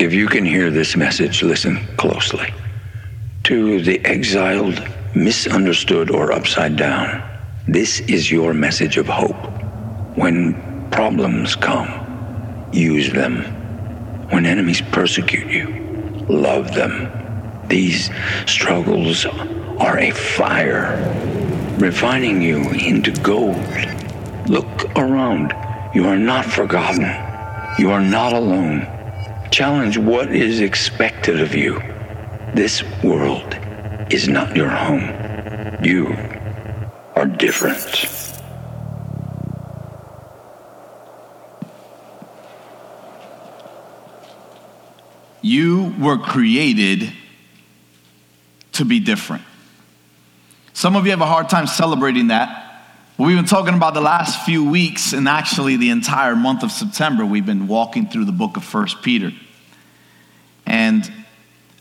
If you can hear this message, listen closely. To the exiled, misunderstood, or upside down, this is your message of hope. When problems come, use them. When enemies persecute you, love them. These struggles are a fire, refining you into gold. Look around. You are not forgotten. You are not alone. Challenge what is expected of you. This world is not your home. You are different. You were created to be different. Some of you have a hard time celebrating that. We've been talking about the last few weeks, and actually the entire month of September, we've been walking through the book of First Peter. And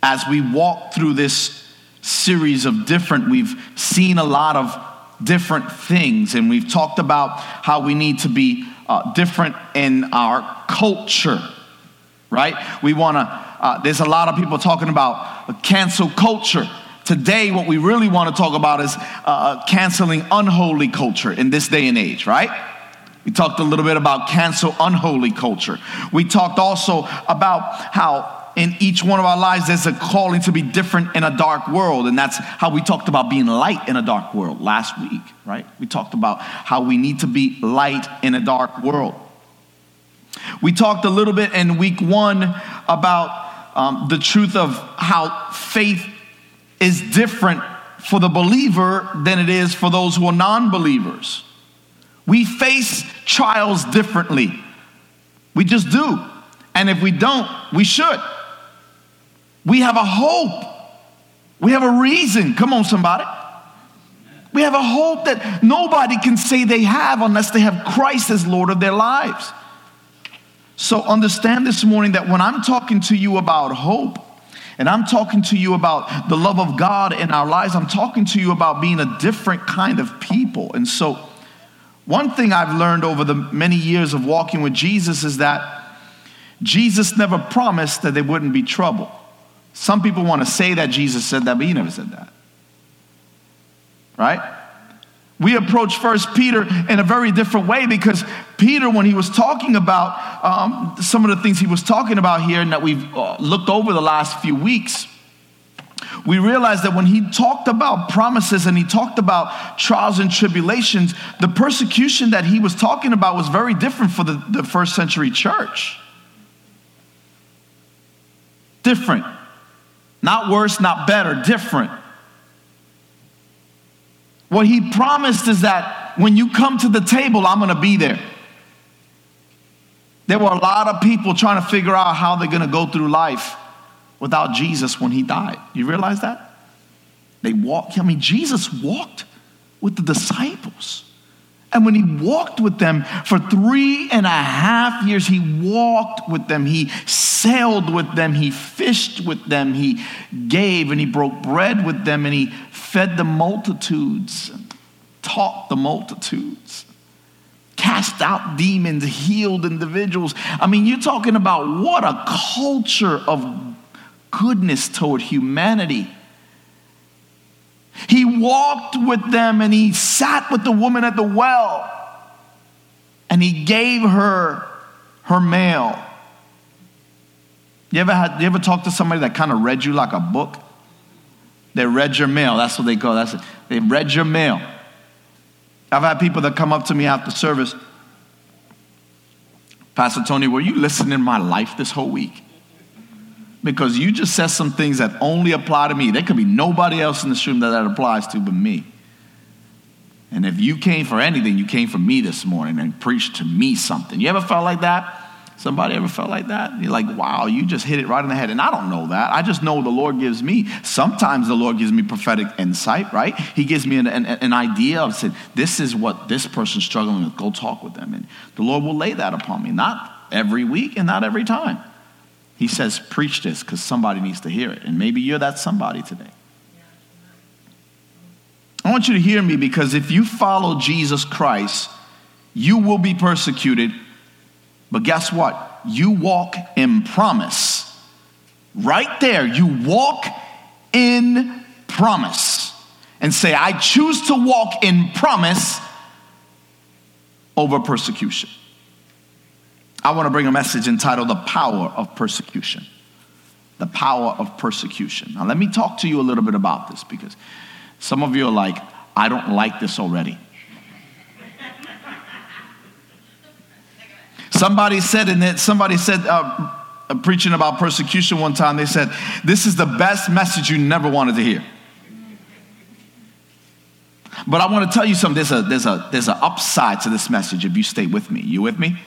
as we walk through this series of different, we've seen a lot of different things, and we've talked about how we need to be uh, different in our culture, right? We want to, uh, there's a lot of people talking about cancel culture. Today, what we really want to talk about is uh, canceling unholy culture in this day and age, right? We talked a little bit about cancel unholy culture. We talked also about how in each one of our lives there's a calling to be different in a dark world and that's how we talked about being light in a dark world last week right we talked about how we need to be light in a dark world we talked a little bit in week one about um, the truth of how faith is different for the believer than it is for those who are non believers. We face trials differently. We just do. And if we don't, we should. We have a hope. We have a reason. Come on, somebody. We have a hope that nobody can say they have unless they have Christ as Lord of their lives. So understand this morning that when I'm talking to you about hope, and I'm talking to you about the love of God in our lives. I'm talking to you about being a different kind of people. And so, one thing I've learned over the many years of walking with Jesus is that Jesus never promised that there wouldn't be trouble. Some people want to say that Jesus said that, but he never said that. Right? we approach first peter in a very different way because peter when he was talking about um, some of the things he was talking about here and that we've uh, looked over the last few weeks we realized that when he talked about promises and he talked about trials and tribulations the persecution that he was talking about was very different for the, the first century church. Different. Not worse not better different. What he promised is that when you come to the table, I'm going to be there. There were a lot of people trying to figure out how they're going to go through life without Jesus when he died. You realize that? They walked, I mean, Jesus walked with the disciples. And when he walked with them for three and a half years, he walked with them, he sailed with them, he fished with them, he gave and he broke bread with them, and he fed the multitudes, and taught the multitudes, cast out demons, healed individuals. I mean, you're talking about what a culture of goodness toward humanity. He walked with them and he sat with the woman at the well and he gave her her mail. You ever had you ever talk to somebody that kind of read you like a book? They read your mail. That's what they call. That's it. They read your mail. I've had people that come up to me after service. Pastor Tony, were you listening my life this whole week? Because you just said some things that only apply to me. There could be nobody else in this room that that applies to but me. And if you came for anything, you came for me this morning and preached to me something. You ever felt like that? Somebody ever felt like that? You're like, wow, you just hit it right in the head. And I don't know that. I just know the Lord gives me. Sometimes the Lord gives me prophetic insight, right? He gives me an, an, an idea of saying, this is what this person's struggling with. Go talk with them. And the Lord will lay that upon me. Not every week and not every time. He says, preach this because somebody needs to hear it. And maybe you're that somebody today. I want you to hear me because if you follow Jesus Christ, you will be persecuted but guess what? You walk in promise right there, you walk in promise and say, I choose to walk in promise over persecution. I want to bring a message entitled The Power of Persecution. The Power of Persecution. Now, let me talk to you a little bit about this because some of you are like, I don't like this already. Somebody said, and somebody said, uh, uh, preaching about persecution one time, they said, This is the best message you never wanted to hear. But I want to tell you something. There's a there's a there's an upside to this message if you stay with me. You with me?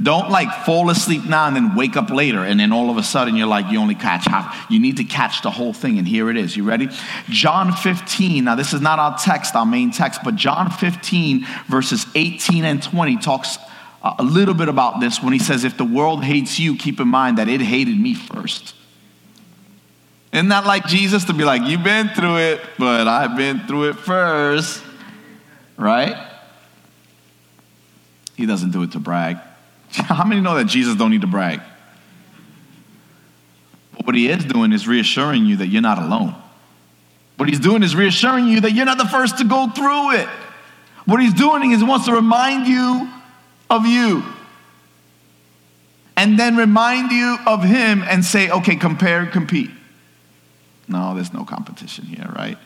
Don't like fall asleep now and then wake up later and then all of a sudden you're like you only catch half. You need to catch the whole thing and here it is. You ready? John 15. Now this is not our text, our main text, but John 15 verses 18 and 20 talks a little bit about this when he says, If the world hates you, keep in mind that it hated me first. Isn't that like Jesus to be like, You've been through it, but I've been through it first? Right? He doesn't do it to brag. How many know that Jesus don't need to brag? But what he is doing is reassuring you that you're not alone. What he's doing is reassuring you that you're not the first to go through it. What he's doing is he wants to remind you of you. And then remind you of him and say, okay, compare, compete. No, there's no competition here, right?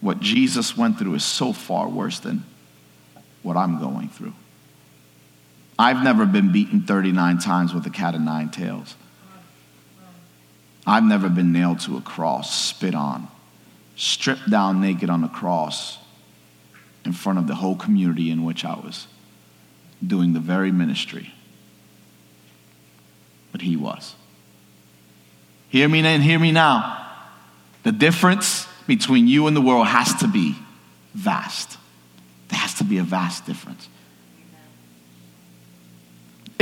What Jesus went through is so far worse than what I'm going through. I've never been beaten 39 times with a cat of nine tails. I've never been nailed to a cross, spit on, stripped down naked on a cross in front of the whole community in which I was doing the very ministry but he was. Hear me and hear me now. The difference between you and the world has to be vast. There has to be a vast difference.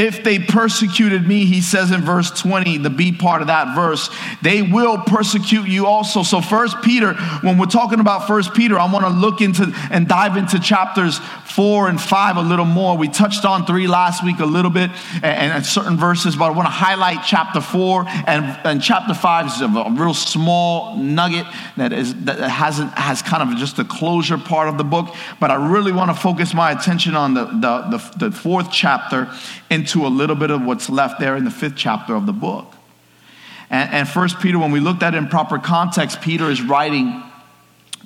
If they persecuted me, he says in verse 20, the B part of that verse, they will persecute you also. So, First Peter, when we're talking about First Peter, I want to look into and dive into chapters four and five a little more. We touched on three last week a little bit and, and certain verses, but I want to highlight chapter four and, and chapter five is a, real small nugget that is that hasn't has kind of just the closure part of the book. But I really want to focus my attention on the, the, the, the fourth chapter into a little bit of what's left there in the fifth chapter of the book. And, and First Peter, when we looked at it in proper context, Peter is writing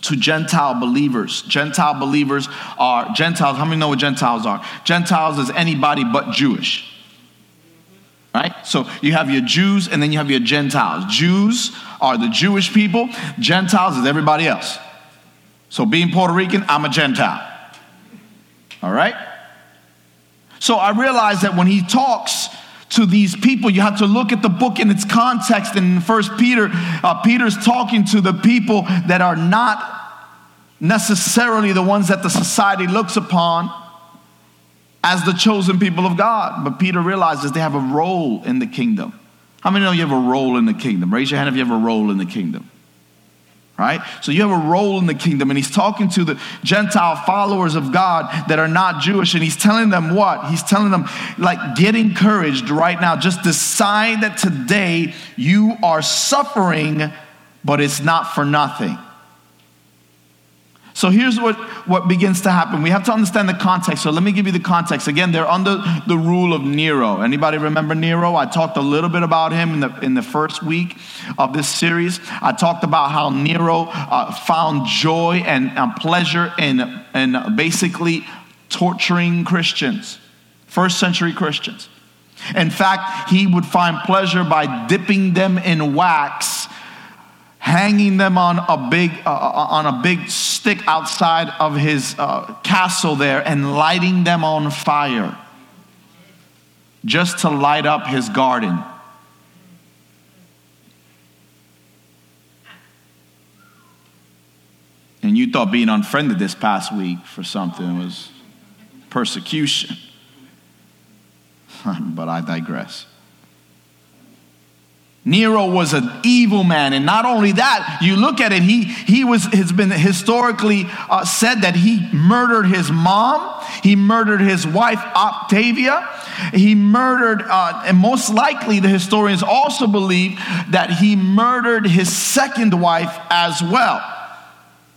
to Gentile believers. Gentile believers are Gentiles. How many know what Gentiles are? Gentiles is anybody but Jewish. Right? So you have your Jews and then you have your Gentiles. Jews are the Jewish people, Gentiles is everybody else. So being Puerto Rican, I'm a Gentile. All right? So I realized that when he talks to these people, you have to look at the book in its context. And in First Peter, uh, Peter's talking to the people that are not necessarily the ones that the society looks upon as the chosen people of God. But Peter realizes they have a role in the kingdom. How many know you have a role in the kingdom? Raise your hand if you have a role in the kingdom right? So you have a role in the kingdom, and he's talking to the Gentile followers of God that are not Jewish, and he's telling them what? He's telling them, like, get encouraged right now. Just decide that today you are suffering, but it's not for nothing. So here's what, what begins to happen. We have to understand the context. So let me give you the context. Again, they're under the rule of Nero. Anybody remember Nero? I talked a little bit about him in the, in the first week of this series. I talked about how Nero uh, found joy and, and pleasure in, in basically torturing Christians, first century Christians. In fact, he would find pleasure by dipping them in wax hanging them on a big uh, uh, on a big stick outside of his uh, castle there and lighting them on fire just to light up his garden. And you thought being unfriended this past week for something was persecution. But i digress Nero was an evil man, and not only that, you look at it, he, he was, has been historically uh, said that he murdered his mom, he murdered his wife Octavia, he murdered, uh, and most likely the historians also believe that he murdered his second wife as well.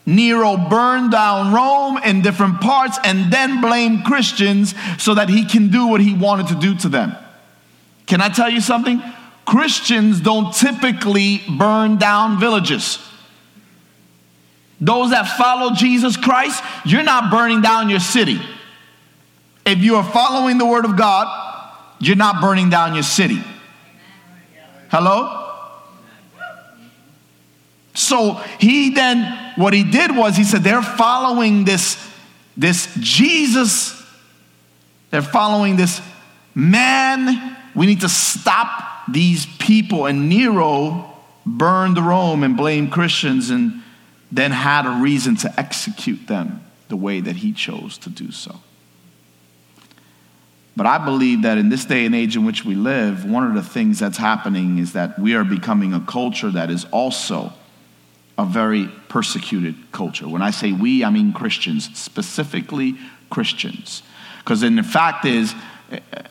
Nero burned down Rome in different parts and then blamed Christians so that he can do what he wanted to do to them. Can I tell you something? Christians don't typically burn down villages. Those that follow Jesus Christ, you're not burning down your city. If you are following the Word of God, you're not burning down your city. Hello? So he then, what he did was he said, they're following this, this Jesus, they're following this man. We need to stop these people, and Nero burned Rome and blamed Christians and then had a reason to execute them the way that he chose to do so. But I believe that in this day and age in which we live, one of the things that's happening is that we are becoming a culture that is also a very persecuted culture. When I say we, I mean Christians, specifically Christians. Because in the fact is,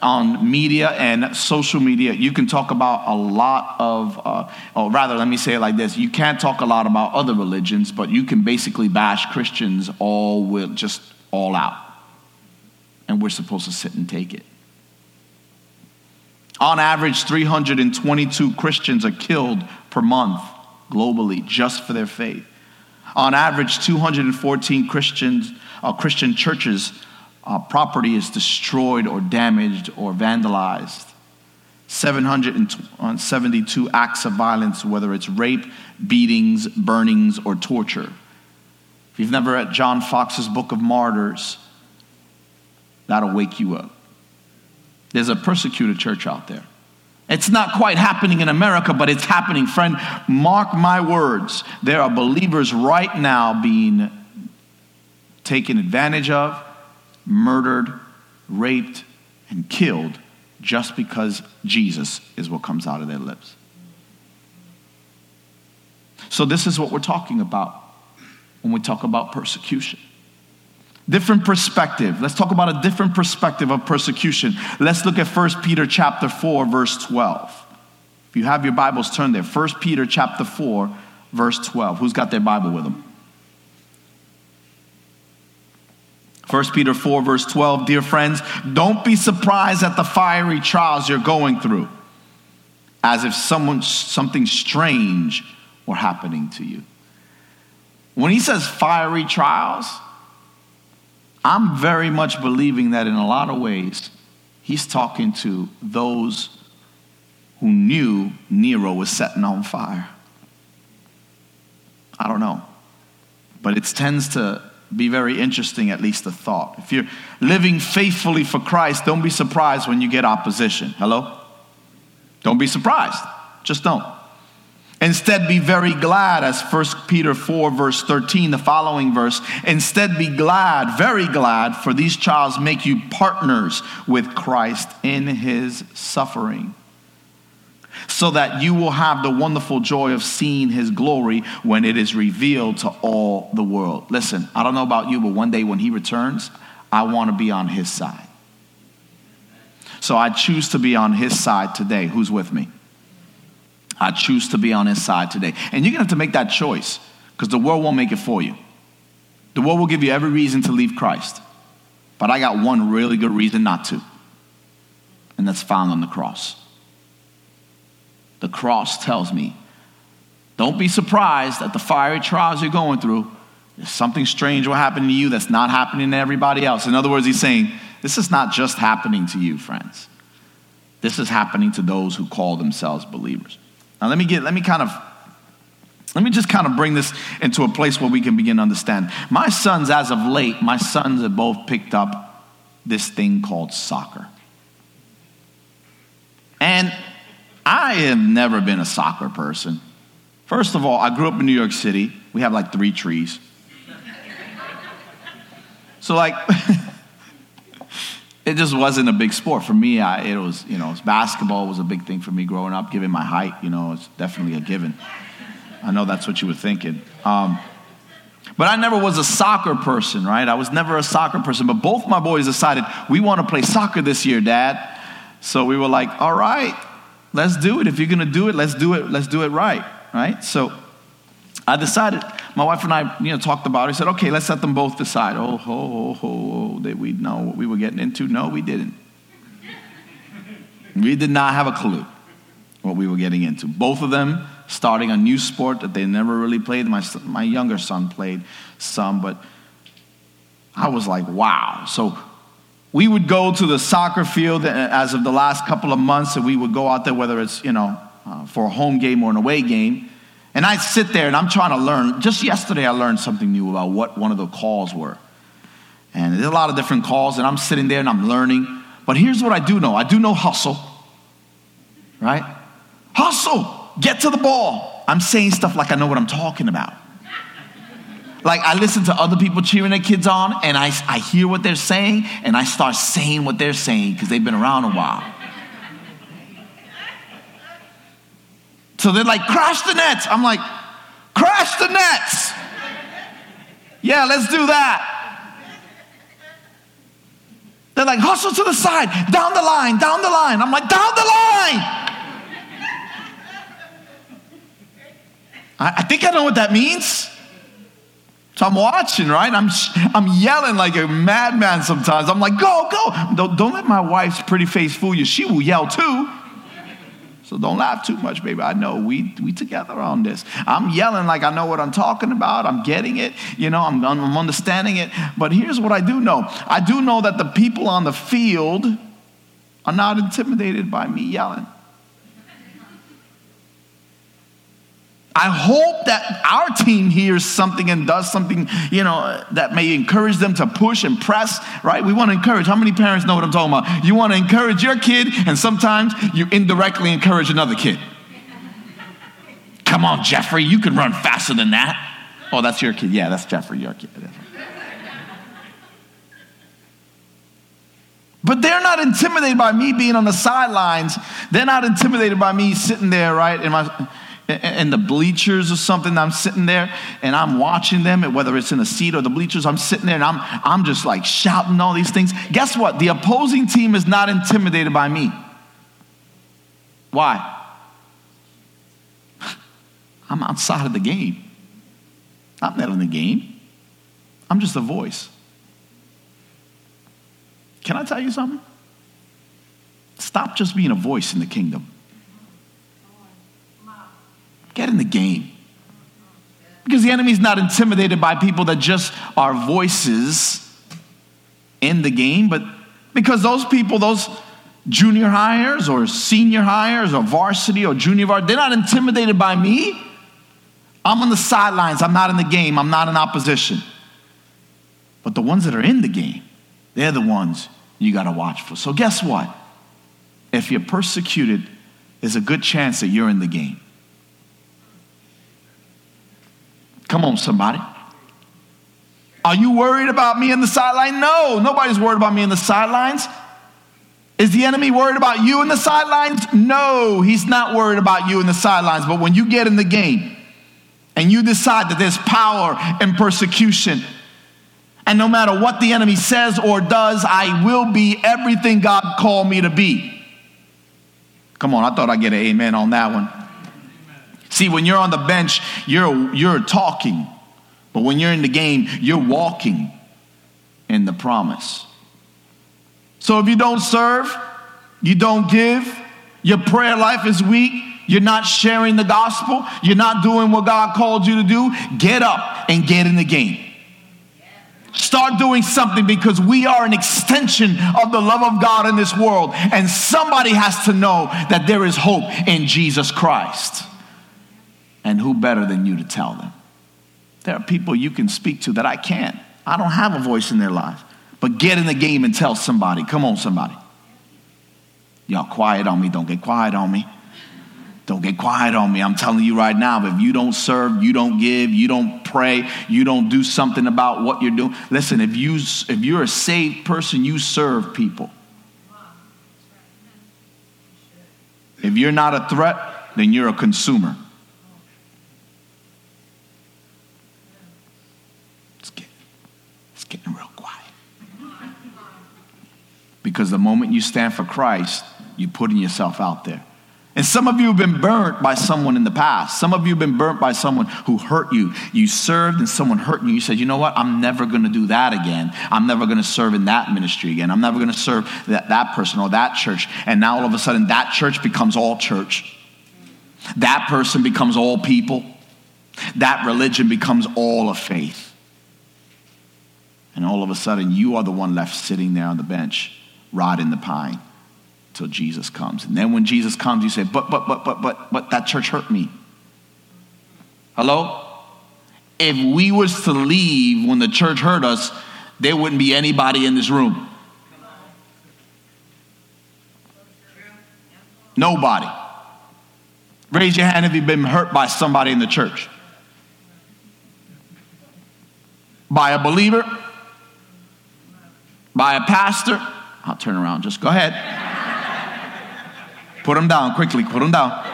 on media and social media, you can talk about a lot of, uh, or rather, let me say it like this: you can't talk a lot about other religions, but you can basically bash Christians all with just all out, and we're supposed to sit and take it. On average, 322 Christians are killed per month globally just for their faith. On average, 214 Christians, uh, Christian churches uh, property is destroyed or damaged or vandalized. 772 acts of violence, whether it's rape, beatings, burnings, or torture. If you've never read John Foxe's Book of Martyrs, that'll wake you up. There's a persecuted church out there. It's not quite happening in America, but it's happening. Friend, mark my words. There are believers right now being taken advantage of, murdered, raped, and killed just because Jesus is what comes out of their lips. So, this is what we're talking about when we talk about persecution. Different perspective. Let's talk about a different perspective of persecution. Let's look at 1 Peter chapter 4 verse 12. If you have your Bibles turn there, 1 Peter chapter 4 verse 12. Who's got their Bible with them? 1 Peter 4, verse 12, dear friends, don't be surprised at the fiery trials you're going through, as if someone, something strange were happening to you. When he says fiery trials, I'm very much believing that in a lot of ways, he's talking to those who knew Nero was setting on fire. I don't know. But it tends to be very interesting, at least a thought. If you're living faithfully for Christ, don't be surprised when you get opposition. Hello? Don't be surprised. Just don't. Instead, be very glad, as 1 Peter 4, verse 13, the following verse. Instead, be glad, very glad, for these trials make you partners with Christ in his suffering so that you will have the wonderful joy of seeing his glory when it is revealed to all the world. Listen, I don't know about you, but one day when he returns, I want to be on his side. So I choose to be on his side today. Who's with me? I choose to be on his side today. And you're going to have to make that choice because the world won't make it for you. The world will give you every reason to leave Christ. But I got one really good reason not to, and that's found on the cross. The cross tells me don't be surprised at the fiery trials you're going through. If something strange will happen to you that's not happening to everybody else. In other words, he's saying, this is not just happening to you, friends. This is happening to those who call themselves believers. Now, let me get, let me kind of, let me just kind of bring this into a place where we can begin to understand. My sons, as of late, my sons have both picked up this thing called soccer. And I have never been a soccer person. First of all, I grew up in New York City. We have like three trees. So, like, it just wasn't a big sport for me. I, it was, you know, basketball was a big thing for me growing up. Given my height, you know, it's definitely a given. I know that's what you were thinking. Um, but I never was a soccer person, right? I was never a soccer person. But both my boys decided we want to play soccer this year, Dad. So we were like, all right, let's do it. If you're going to do it, let's do it. Let's do it right, right? So I decided. My wife and I, you know, talked about it. I said, okay, let's let them both decide. Oh, ho, ho, ho, did we know what we were getting into? No, we didn't. We did not have a clue what we were getting into. Both of them starting a new sport that they never really played. My, my younger son played some, but I was like, wow. So we would go to the soccer field as of the last couple of months, and we would go out there, whether it's, you know, uh, for a home game or an away game. And I'd sit there and I'm trying to learn. Just yesterday, I learned something new about what one of the calls were. And there's a lot of different calls, and I'm sitting there and I'm learning. But here's what I do know I do know hustle, right? Hustle, get to the ball. I'm saying stuff like I know what I'm talking about. Like I listen to other people cheering their kids on, and I, I hear what they're saying, and I start saying what they're saying because they've been around a while. So they're like, crash the nets. I'm like, crash the nets. Yeah, let's do that. They're like, hustle to the side, down the line, down the line. I'm like, down the line. I, I think I know what that means. So I'm watching, right? I'm, I'm yelling like a madman sometimes. I'm like, go, go. Don't, don't let my wife's pretty face fool you. She will yell too. So don't laugh too much, baby. I know we we together on this. I'm yelling like I know what I'm talking about. I'm getting it. You know, I'm, I'm understanding it. But here's what I do know. I do know that the people on the field are not intimidated by me yelling. I hope that our team hears something and does something, you know, that may encourage them to push and press, right? We want to encourage. How many parents know what I'm talking about? You want to encourage your kid, and sometimes you indirectly encourage another kid. Come on, Jeffrey, you can run faster than that. Oh, that's your kid. Yeah, that's Jeffrey, your kid. But they're not intimidated by me being on the sidelines. They're not intimidated by me sitting there, right, in my in the bleachers or something. I'm sitting there and I'm watching them, whether it's in the seat or the bleachers. I'm sitting there and I'm, I'm just like shouting all these things. Guess what? The opposing team is not intimidated by me. Why? I'm outside of the game. I'm not in the game. I'm just a voice. Can I tell you something? Stop just being a voice in the kingdom. Get in the game. Because the enemy's not intimidated by people that just are voices in the game, but because those people, those junior hires or senior hires or varsity or junior varsity, they're not intimidated by me. I'm on the sidelines. I'm not in the game. I'm not in opposition. But the ones that are in the game, they're the ones you got to watch for. So, guess what? If you're persecuted, there's a good chance that you're in the game. Come on, somebody. Are you worried about me in the sideline? No, nobody's worried about me in the sidelines. Is the enemy worried about you in the sidelines? No, he's not worried about you in the sidelines. But when you get in the game and you decide that there's power in persecution, and no matter what the enemy says or does, I will be everything God called me to be. Come on, I thought I'd get an amen on that one. See, when you're on the bench, you're, you're talking. But when you're in the game, you're walking in the promise. So if you don't serve, you don't give, your prayer life is weak, you're not sharing the gospel, you're not doing what God called you to do, get up and get in the game. Start doing something because we are an extension of the love of God in this world. And somebody has to know that there is hope in Jesus Christ. And who better than you to tell them? There are people you can speak to that I can't. I don't have a voice in their lives. But get in the game and tell somebody. Come on, somebody. Y'all quiet on me. Don't get quiet on me. Don't get quiet on me. I'm telling you right now, if you don't serve, you don't give, you don't pray, you don't do something about what you're doing. Listen, if, you, if you're a saved person, you serve people. If you're not a threat, then you're a consumer. Getting real quiet. Because the moment you stand for Christ, you're putting yourself out there. And some of you have been burnt by someone in the past. Some of you have been burnt by someone who hurt you. You served and someone hurt you. You said, you know what? I'm never going to do that again. I'm never going to serve in that ministry again. I'm never going to serve that, that person or that church. And now all of a sudden, that church becomes all church. That person becomes all people. That religion becomes all of faith. And all of a sudden, you are the one left sitting there on the bench, rotting the pine till Jesus comes. And then when Jesus comes, you say, but, but, but, but, but, but that church hurt me. Hello? If we was to leave when the church hurt us, there wouldn't be anybody in this room. Nobody. Raise your hand if you've been hurt by somebody in the church. By a believer? By a pastor? I'll turn around. Just go ahead. Put them down quickly. Put them down.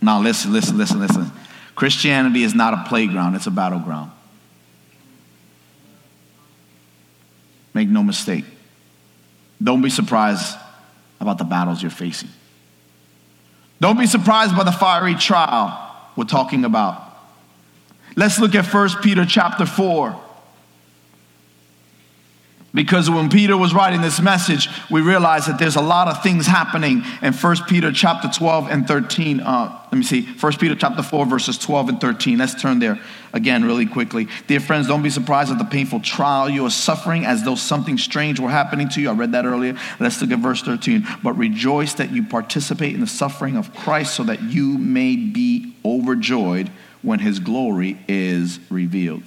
Now, listen, listen, listen, listen. Christianity is not a playground, it's a battleground. Make no mistake. Don't be surprised about the battles you're facing. Don't be surprised by the fiery trial we're talking about. Let's look at 1 Peter chapter 4. Because when Peter was writing this message, we realized that there's a lot of things happening in 1 Peter chapter 12 and 13. Uh, let me see, 1 Peter chapter 4, verses 12 and 13. Let's turn there again really quickly. Dear friends, don't be surprised at the painful trial you are suffering as though something strange were happening to you. I read that earlier. Let's look at verse 13. But rejoice that you participate in the suffering of Christ so that you may be overjoyed when his glory is revealed.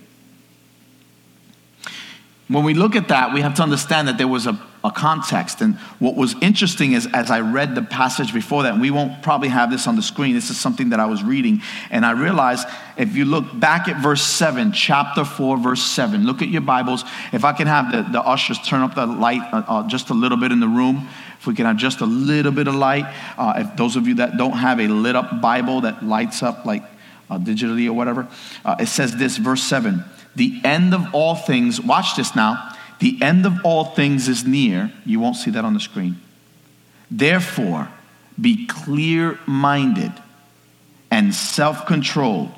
When we look at that, we have to understand that there was a, a context. And what was interesting is as I read the passage before that, we won't probably have this on the screen, this is something that I was reading, and I realized if you look back at verse 7, chapter 4, verse 7, look at your Bibles. If I can have the, the ushers turn up the light uh, uh, just a little bit in the room, if we can have just a little bit of light. Uh, if those of you that don't have a lit up Bible that lights up like uh, digitally or whatever, uh, it says this, verse 7 the end of all things, watch this now, the end of all things is near. You won't see that on the screen. Therefore, be clear minded and self controlled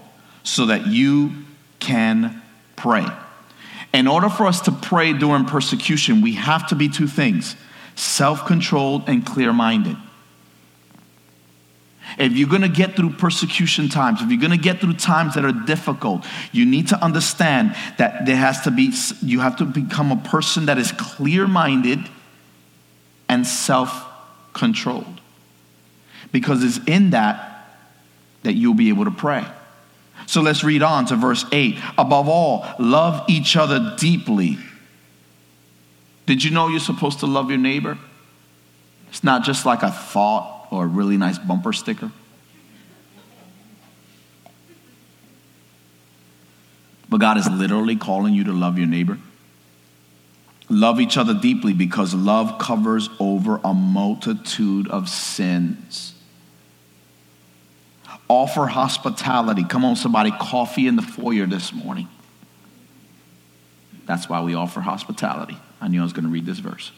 so that you can pray. In order for us to pray during persecution, we have to be two things self controlled and clear minded. If you're going to get through persecution times, if you're going to get through times that are difficult, you need to understand that there has to be, you have to become a person that is clear minded and self controlled. Because it's in that that you'll be able to pray. So let's read on to verse 8. Above all, love each other deeply. Did you know you're supposed to love your neighbor? It's not just like a thought or a really nice bumper sticker. But God is literally calling you to love your neighbor. Love each other deeply because love covers over a multitude of sins. Offer hospitality. Come on, somebody, coffee in the foyer this morning. That's why we offer hospitality. I knew I was going to read this verse.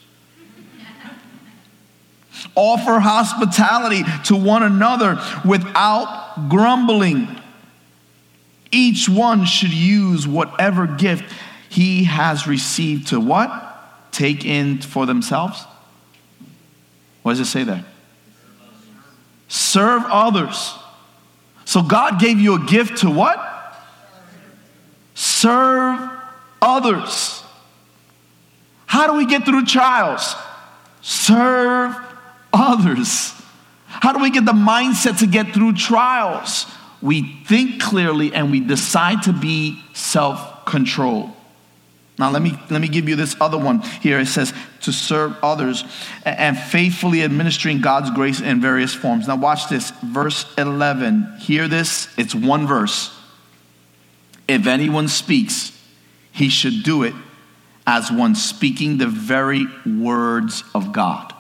Offer hospitality to one another without grumbling. Each one should use whatever gift he has received to what? Take in for themselves? What does it say there? Serve others. So God gave you a gift to what? Serve others. How do we get through trials? Serve others. How do we get the mindset to get through trials? We think clearly and we decide to be self controlled. Now, let me, let me give you this other one here. It says to serve others and faithfully administering God's grace in various forms. Now, watch this. Verse 11. Hear this. It's one verse. If anyone speaks, he should do it as one speaking the very words of God.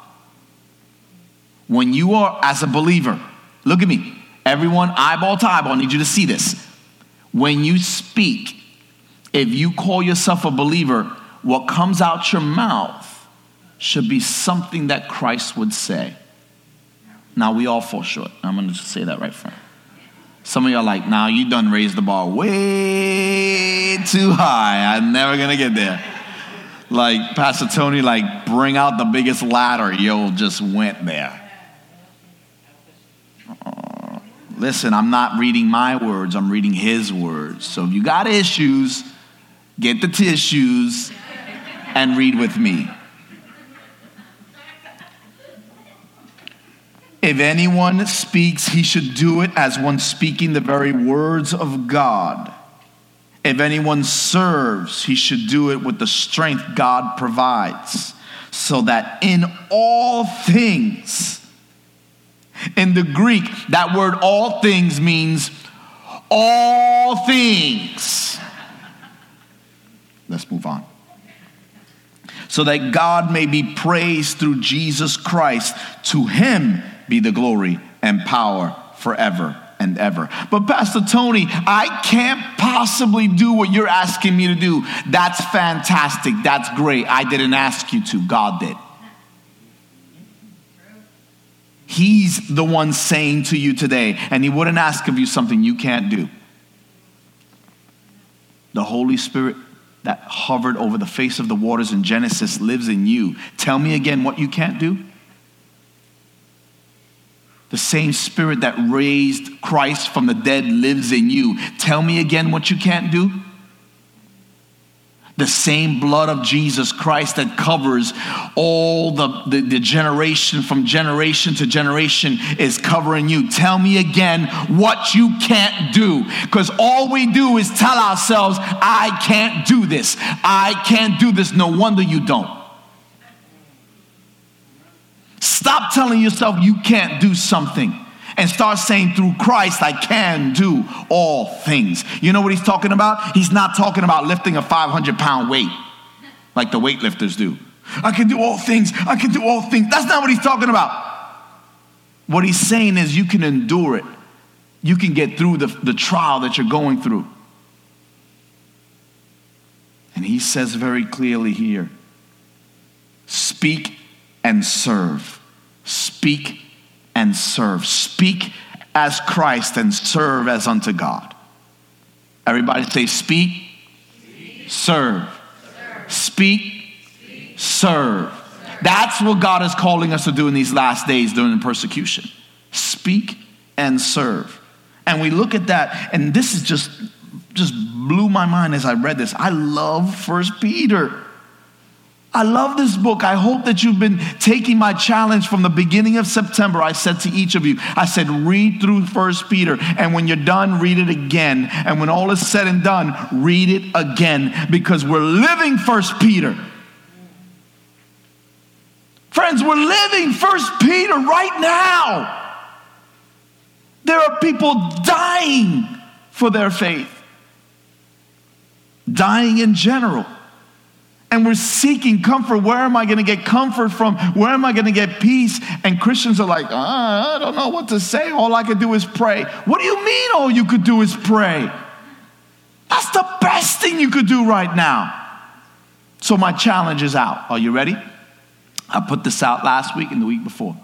When you are, as a believer, look at me, everyone, eyeball to eyeball, I need you to see this. When you speak, if you call yourself a believer, what comes out your mouth should be something that Christ would say. Now, we all fall short. I'm going to just say that right front. Some of y'all like, now nah, you done raised the bar way too high. I'm never going to get there. Like Pastor Tony, like, bring out the biggest ladder. Yo, just went there. Uh, listen, I'm not reading my words, I'm reading his words. So if you got issues, get the tissues and read with me. If anyone speaks, he should do it as one speaking the very words of God. If anyone serves, he should do it with the strength God provides, so that in all things, in the Greek, that word all things means all things. Let's move on so that God may be praised through Jesus Christ. To him be the glory and power forever and ever. But Pastor Tony, I can't possibly do what you're asking me to do. That's fantastic. That's great. I didn't ask you to, God did. He's the one saying to you today, and He wouldn't ask of you something you can't do. The Holy Spirit that hovered over the face of the waters in Genesis lives in you. Tell me again what you can't do. The same spirit that raised Christ from the dead lives in you. Tell me again what you can't do. The same blood of Jesus Christ that covers all the, the, the, generation from generation to generation is covering you. Tell me again what you can't do. Because all we do is tell ourselves, I can't do this. I can't do this. No wonder you don't. Stop telling yourself you can't do something and start saying, through Christ, I can do all things. You know what he's talking about? He's not talking about lifting a 500 pound weight like the weightlifters do. I can do all things. I can do all things. That's not what he's talking about. What he's saying is you can endure it, you can get through the, the trial that you're going through. And he says very clearly here speak and serve. Speak and serve. Speak as Christ and serve as unto God. Everybody say, speak, speak. Serve. serve. Speak, speak. Serve. serve. That's what God is calling us to do in these last days during the persecution. Speak and serve. And we look at that, and this is just just blew my mind as I read this. I love First Peter. I love this book. I hope that you've been taking my challenge from the beginning of September. I said to each of you, I said, read through First Peter. And when you're done, read it again. And when all is said and done, read it again because we're living First Peter. Friends, we're living First Peter right now. There are people dying for their faith, dying in general and we're seeking comfort. Where am I going to get comfort from? Where am I going to get peace? And Christians are like, ah, I don't know what to say. All I could do is pray. What do you mean all you could do is pray? That's the best thing you could do right now. So my challenge is out. Are you ready? I put this out last week and the week before.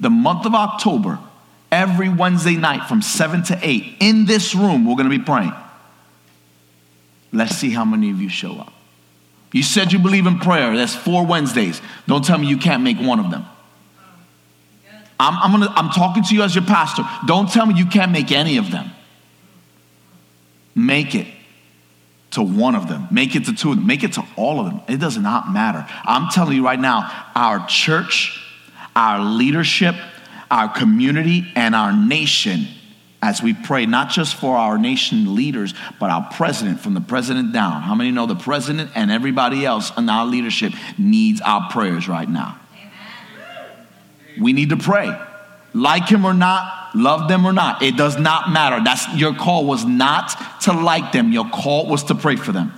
The month of October, every Wednesday night from 7 to 8, in this room, we're going to be praying. Let's see how many of you show up. You said you believe in prayer. That's four Wednesdays. Don't tell me you can't make one of them. I'm, I'm, gonna, I'm talking to you as your pastor. Don't tell me you can't make any of them. Make it to one of them. Make it to two of them. Make it to all of them. It does not matter. I'm telling you right now, our church, our leadership, our community, and our nation as we pray, not just for our nation leaders, but our president, from the president down. How many know the president and everybody else in our leadership needs our prayers right now? Amen. We need to pray. Like him or not, love them or not, it does not matter. That's your call was not to like them. Your call was to pray for them.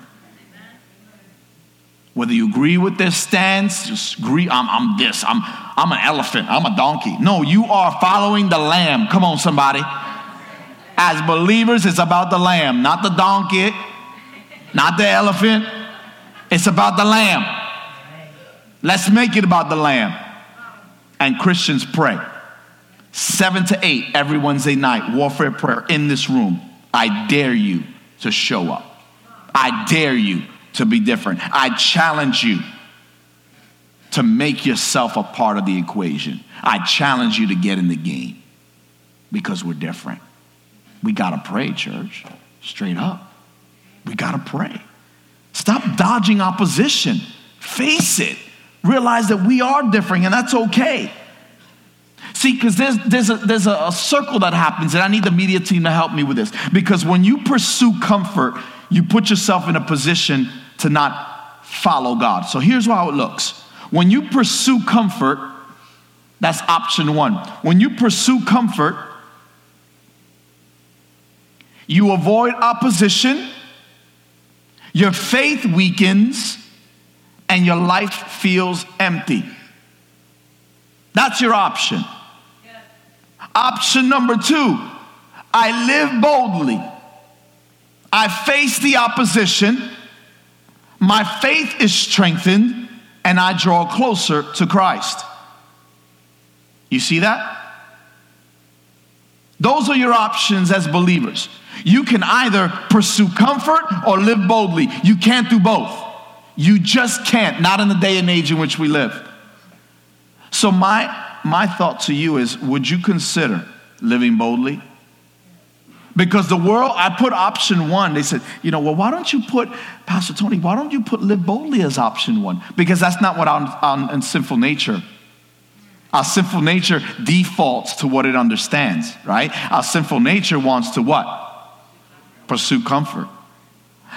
Whether you agree with their stance, just agree, I'm, I'm this, I'm, I'm an elephant, I'm a donkey. No, you are following the lamb. Come on, somebody. As believers, it's about the lamb, not the donkey, not the elephant. It's about the lamb. Let's make it about the lamb. And Christians pray. Seven to eight every Wednesday night, warfare prayer in this room. I dare you to show up. I dare you to be different. I challenge you to make yourself a part of the equation. I challenge you to get in the game because we're different. We got to pray, church, straight up. We got to pray. Stop dodging opposition. Face it. Realize that we are differing and that's okay. See, because there's, there's, a, there's a, a circle that happens, and I need the media team to help me with this. Because when you pursue comfort, you put yourself in a position to not follow God. So here's how it looks when you pursue comfort, that's option one. When you pursue comfort, you avoid opposition, your faith weakens, and your life feels empty. That's your option. Option number two I live boldly. I face the opposition. My faith is strengthened, and I draw closer to Christ. You see that? Those are your options as believers. You can either pursue comfort or live boldly. You can't do both. You just can't, not in the day and age in which we live. So, my, my thought to you is would you consider living boldly? Because the world, I put option one. They said, you know, well, why don't you put, Pastor Tony, why don't you put live boldly as option one? Because that's not what our, sinful nature. Our sinful nature defaults to what it understands, right? Our sinful nature wants to what? Pursue comfort.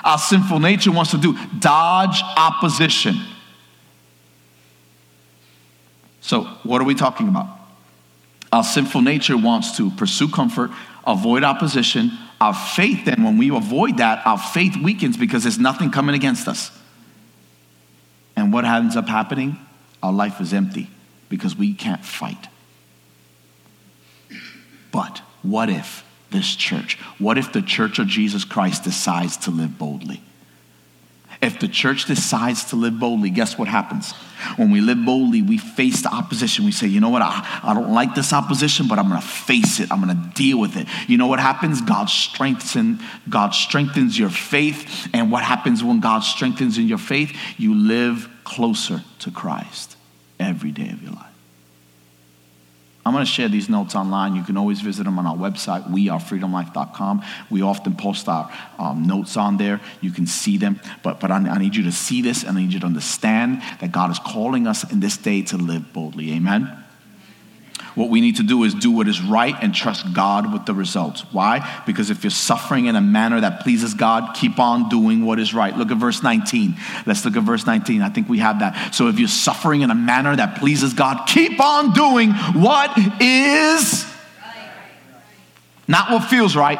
Our sinful nature wants to do dodge opposition. So, what are we talking about? Our sinful nature wants to pursue comfort, avoid opposition. Our faith, then, when we avoid that, our faith weakens because there's nothing coming against us. And what ends up happening? Our life is empty because we can't fight. But what if this church, what if the church of Jesus Christ decides to live boldly? If the church decides to live boldly, guess what happens? When we live boldly, we face the opposition. We say, you know what? I, I don't like this opposition, but I'm going to face it. I'm going to deal with it. You know what happens? God strengthens, God strengthens your faith. And what happens when God strengthens in your faith? You live closer to Christ every day of your life. I'm going to share these notes online. You can always visit them on our website, wearefreedomlife.com. We often post our um, notes on there. You can see them. But, but I, I need you to see this and I need you to understand that God is calling us in this day to live boldly. Amen? What we need to do is do what is right and trust God with the results. Why? Because if you're suffering in a manner that pleases God, keep on doing what is right. Look at verse 19. Let's look at verse 19. I think we have that. So if you're suffering in a manner that pleases God, keep on doing what is not what feels right.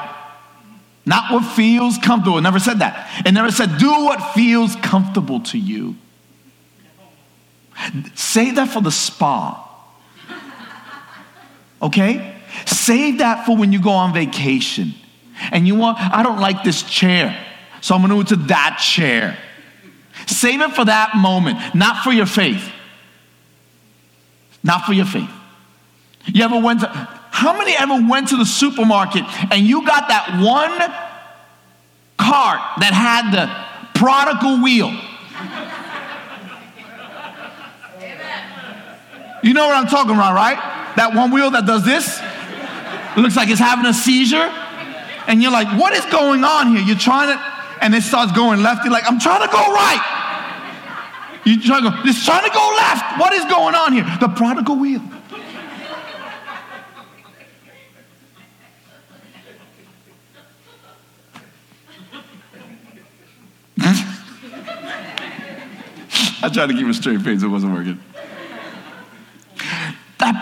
Not what feels comfortable. It never said that. It never said, do what feels comfortable to you. Say that for the spa okay? Save that for when you go on vacation. And you want, I don't like this chair, so I'm gonna move to that chair. Save it for that moment, not for your faith. Not for your faith. You ever went to, how many ever went to the supermarket and you got that one cart that had the prodigal wheel? You know what I'm talking about, right? That one wheel that does this. Looks like it's having a seizure. And you're like, what is going on here? You're trying to, and it starts going left. You're like, I'm trying to go right. You're trying to go, it's trying to go left. What is going on here? The prodigal wheel. I tried to keep a straight face, it wasn't working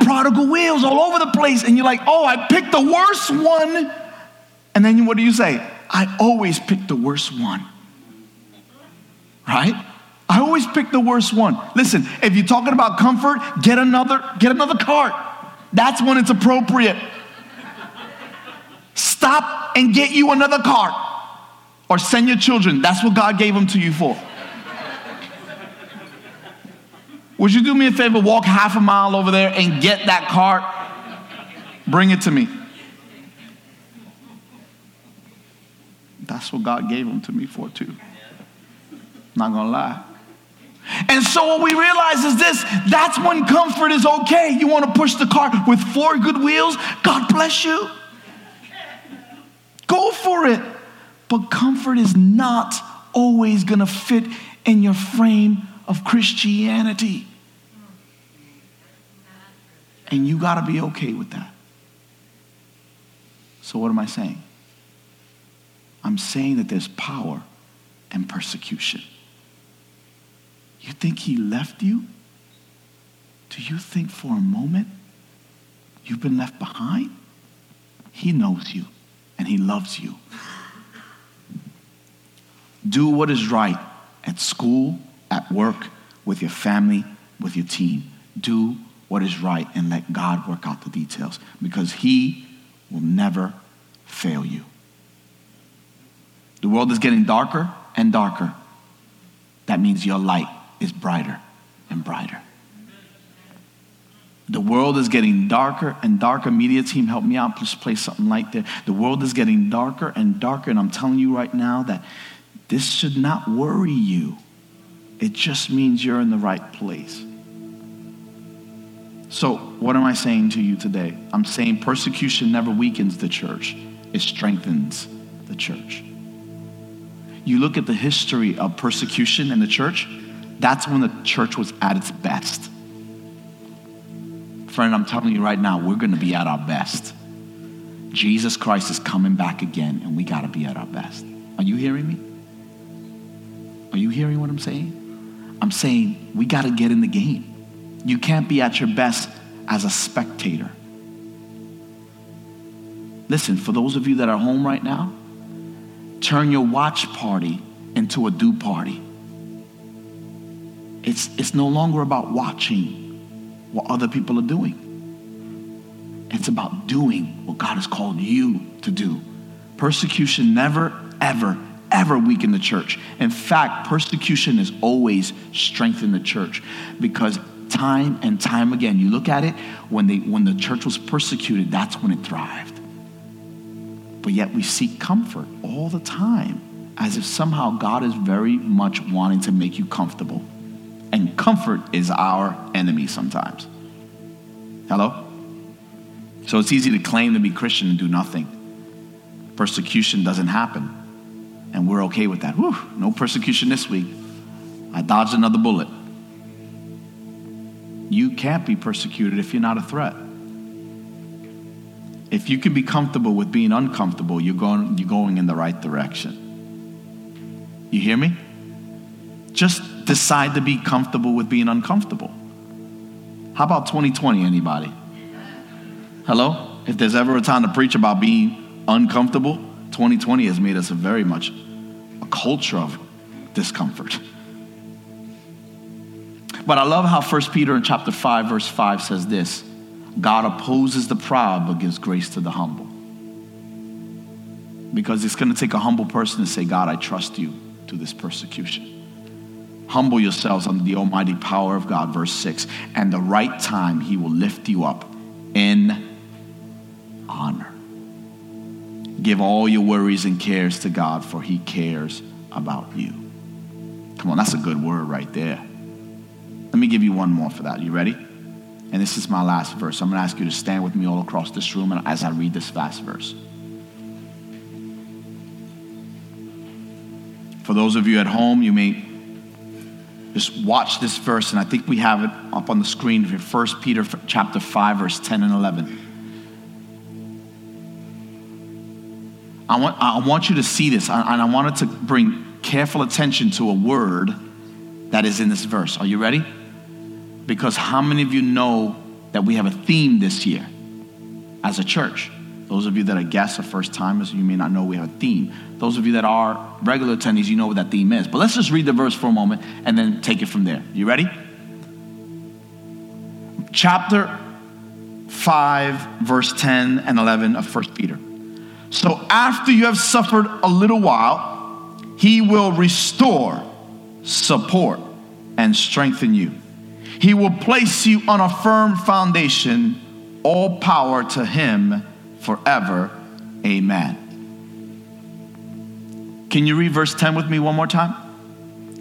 prodigal wheels all over the place. And you're like, oh, I picked the worst one. And then what do you say? I always pick the worst one. Right? I always pick the worst one. Listen, if you're talking about comfort, get another, get another cart. That's when it's appropriate. Stop and get you another cart. Or send your children. That's what God gave them to you for. Would you do me a favor? Walk half a mile over there and get that cart. Bring it to me. That's what God gave them to me for, too. Not gonna lie. And so what we realize is this that's when comfort is okay. You want to push the cart with four good wheels? God bless you. Go for it. But comfort is not always to fit in your frame of Christianity. And you got to be okay with that. So, what am I saying? I'm saying that there's power and persecution. You think he left you? Do you think for a moment you've been left behind? He knows you and he loves you. Do what is right at school, at work, with your family, with your team. Do what is right and let God work out the details because he will never fail you. The world is getting darker and darker. That means your light is brighter and brighter. The world is getting darker and darker. Media team, help me out. Please play something like that. The world is getting darker and darker. And I'm telling you right now that this should not worry you. It just means you're in the right place. So, what am I saying to you today? I'm saying persecution never weakens the church, it strengthens the church. You look at the history of persecution in the church, that's when the church was at its best. Friend, I'm telling you right now, we're going to be at our best. Jesus Christ is coming back again, and we got to be at our best. Are you hearing me? Are you hearing what I'm saying? I'm saying we got to get in the game. You can't be at your best as a spectator. Listen, for those of you that are home right now, turn your watch party into a do party. It's, it's no longer about watching what other people are doing. It's about doing what God has called you to do. Persecution never, ever, ever weaken the church. In fact, persecution has always strengthened the church because time and time again, you look at it, when, they, when the church was persecuted, that's when it thrived. But yet we seek comfort all the time as if somehow God is very much wanting to make you comfortable. And comfort is our enemy sometimes. Hello? So it's easy to claim to be Christian and do nothing. Persecution doesn't happen. And we're okay with that. Whew, no persecution this week. I dodged another bullet. You can't be persecuted if you're not a threat. If you can be comfortable with being uncomfortable, you're going, you're going in the right direction. You hear me? Just decide to be comfortable with being uncomfortable. How about 2020, anybody? Hello? If there's ever a time to preach about being uncomfortable, 2020 has made us a very much a culture of discomfort. But I love how 1 Peter in chapter 5, verse 5 says this God opposes the proud but gives grace to the humble. Because it's going to take a humble person to say, God, I trust you to this persecution. Humble yourselves under the almighty power of God, verse 6. And the right time, he will lift you up in honor. Give all your worries and cares to God, for he cares about you. Come on, that's a good word right there. Let me give you one more for that. You ready? And this is my last verse. I'm going to ask you to stand with me all across this room as I read this last verse. For those of you at home, you may just watch this verse, and I think we have it up on the screen for 1 Peter chapter 5, verse 10 and 11. I want, I want you to see this, and I wanted to bring careful attention to a word that is in this verse. Are you ready? Because how many of you know that we have a theme this year as a church? Those of you that are guests or first timers, you may not know we have a theme. Those of you that are regular attendees, you know what that theme is. But let's just read the verse for a moment and then take it from there. You ready? Chapter 5, verse 10 and 11 of 1 Peter. So after you have suffered a little while, he will restore, support, and strengthen you. He will place you on a firm foundation, all power to him forever. Amen. Can you read verse 10 with me one more time?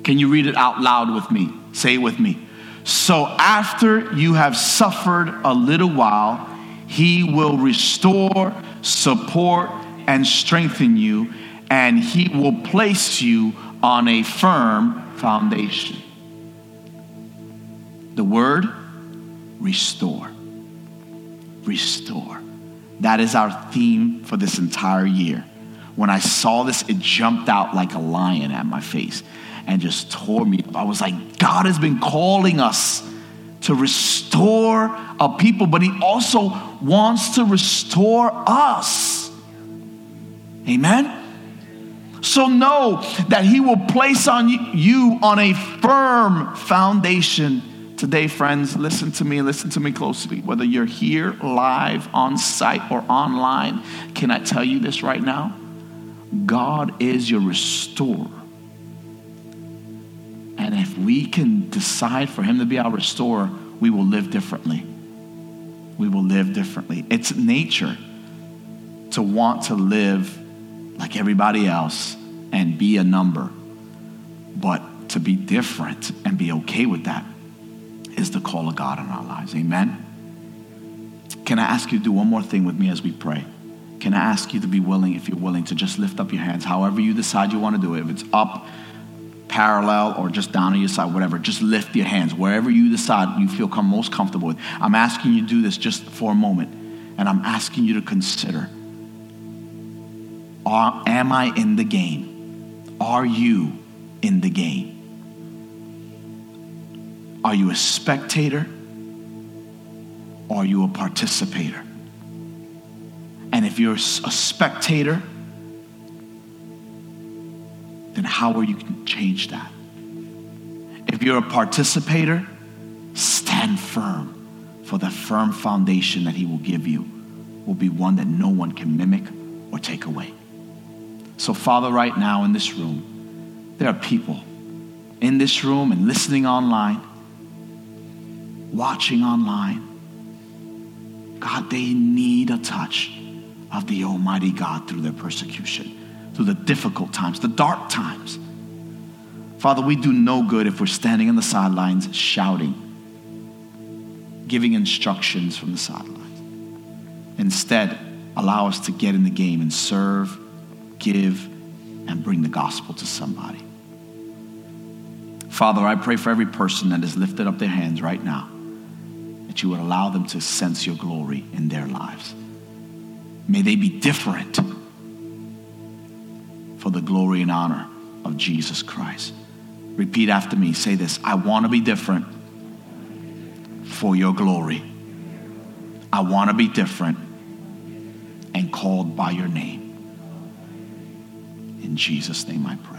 Can you read it out loud with me? Say it with me. So after you have suffered a little while, he will restore, support, and strengthen you, and he will place you on a firm foundation. The word restore. Restore. That is our theme for this entire year. When I saw this, it jumped out like a lion at my face and just tore me up. I was like, God has been calling us to restore a people, but He also wants to restore us. Amen? So know that He will place on you on a firm foundation. Today, friends, listen to me, listen to me closely. Whether you're here live on site or online, can I tell you this right now? God is your restorer. And if we can decide for Him to be our restorer, we will live differently. We will live differently. It's nature to want to live like everybody else and be a number. But to be different and be okay with that is the call of God in our lives. Amen. Can I ask you to do one more thing with me as we pray? Can I ask you to be willing, if you're willing, to just lift up your hands, however you decide you want to do it? If it's up, parallel, or just down on your side, whatever, just lift your hands wherever you decide you feel most comfortable with. I'm asking you to do this just for a moment, and I'm asking you to consider are, Am I in the game? Are you in the game? Are you a spectator? Or are you a participator? And if you're a spectator, then how are you going to change that? If you're a participator, stand firm, for the firm foundation that He will give you will be one that no one can mimic or take away. So, Father, right now in this room, there are people in this room and listening online, watching online. God, they need a touch of the Almighty God through their persecution, through the difficult times, the dark times. Father, we do no good if we're standing on the sidelines shouting, giving instructions from the sidelines. Instead, allow us to get in the game and serve, give, and bring the gospel to somebody. Father, I pray for every person that has lifted up their hands right now you would allow them to sense your glory in their lives. May they be different for the glory and honor of Jesus Christ. Repeat after me. Say this I want to be different for your glory. I want to be different and called by your name. In Jesus' name I pray.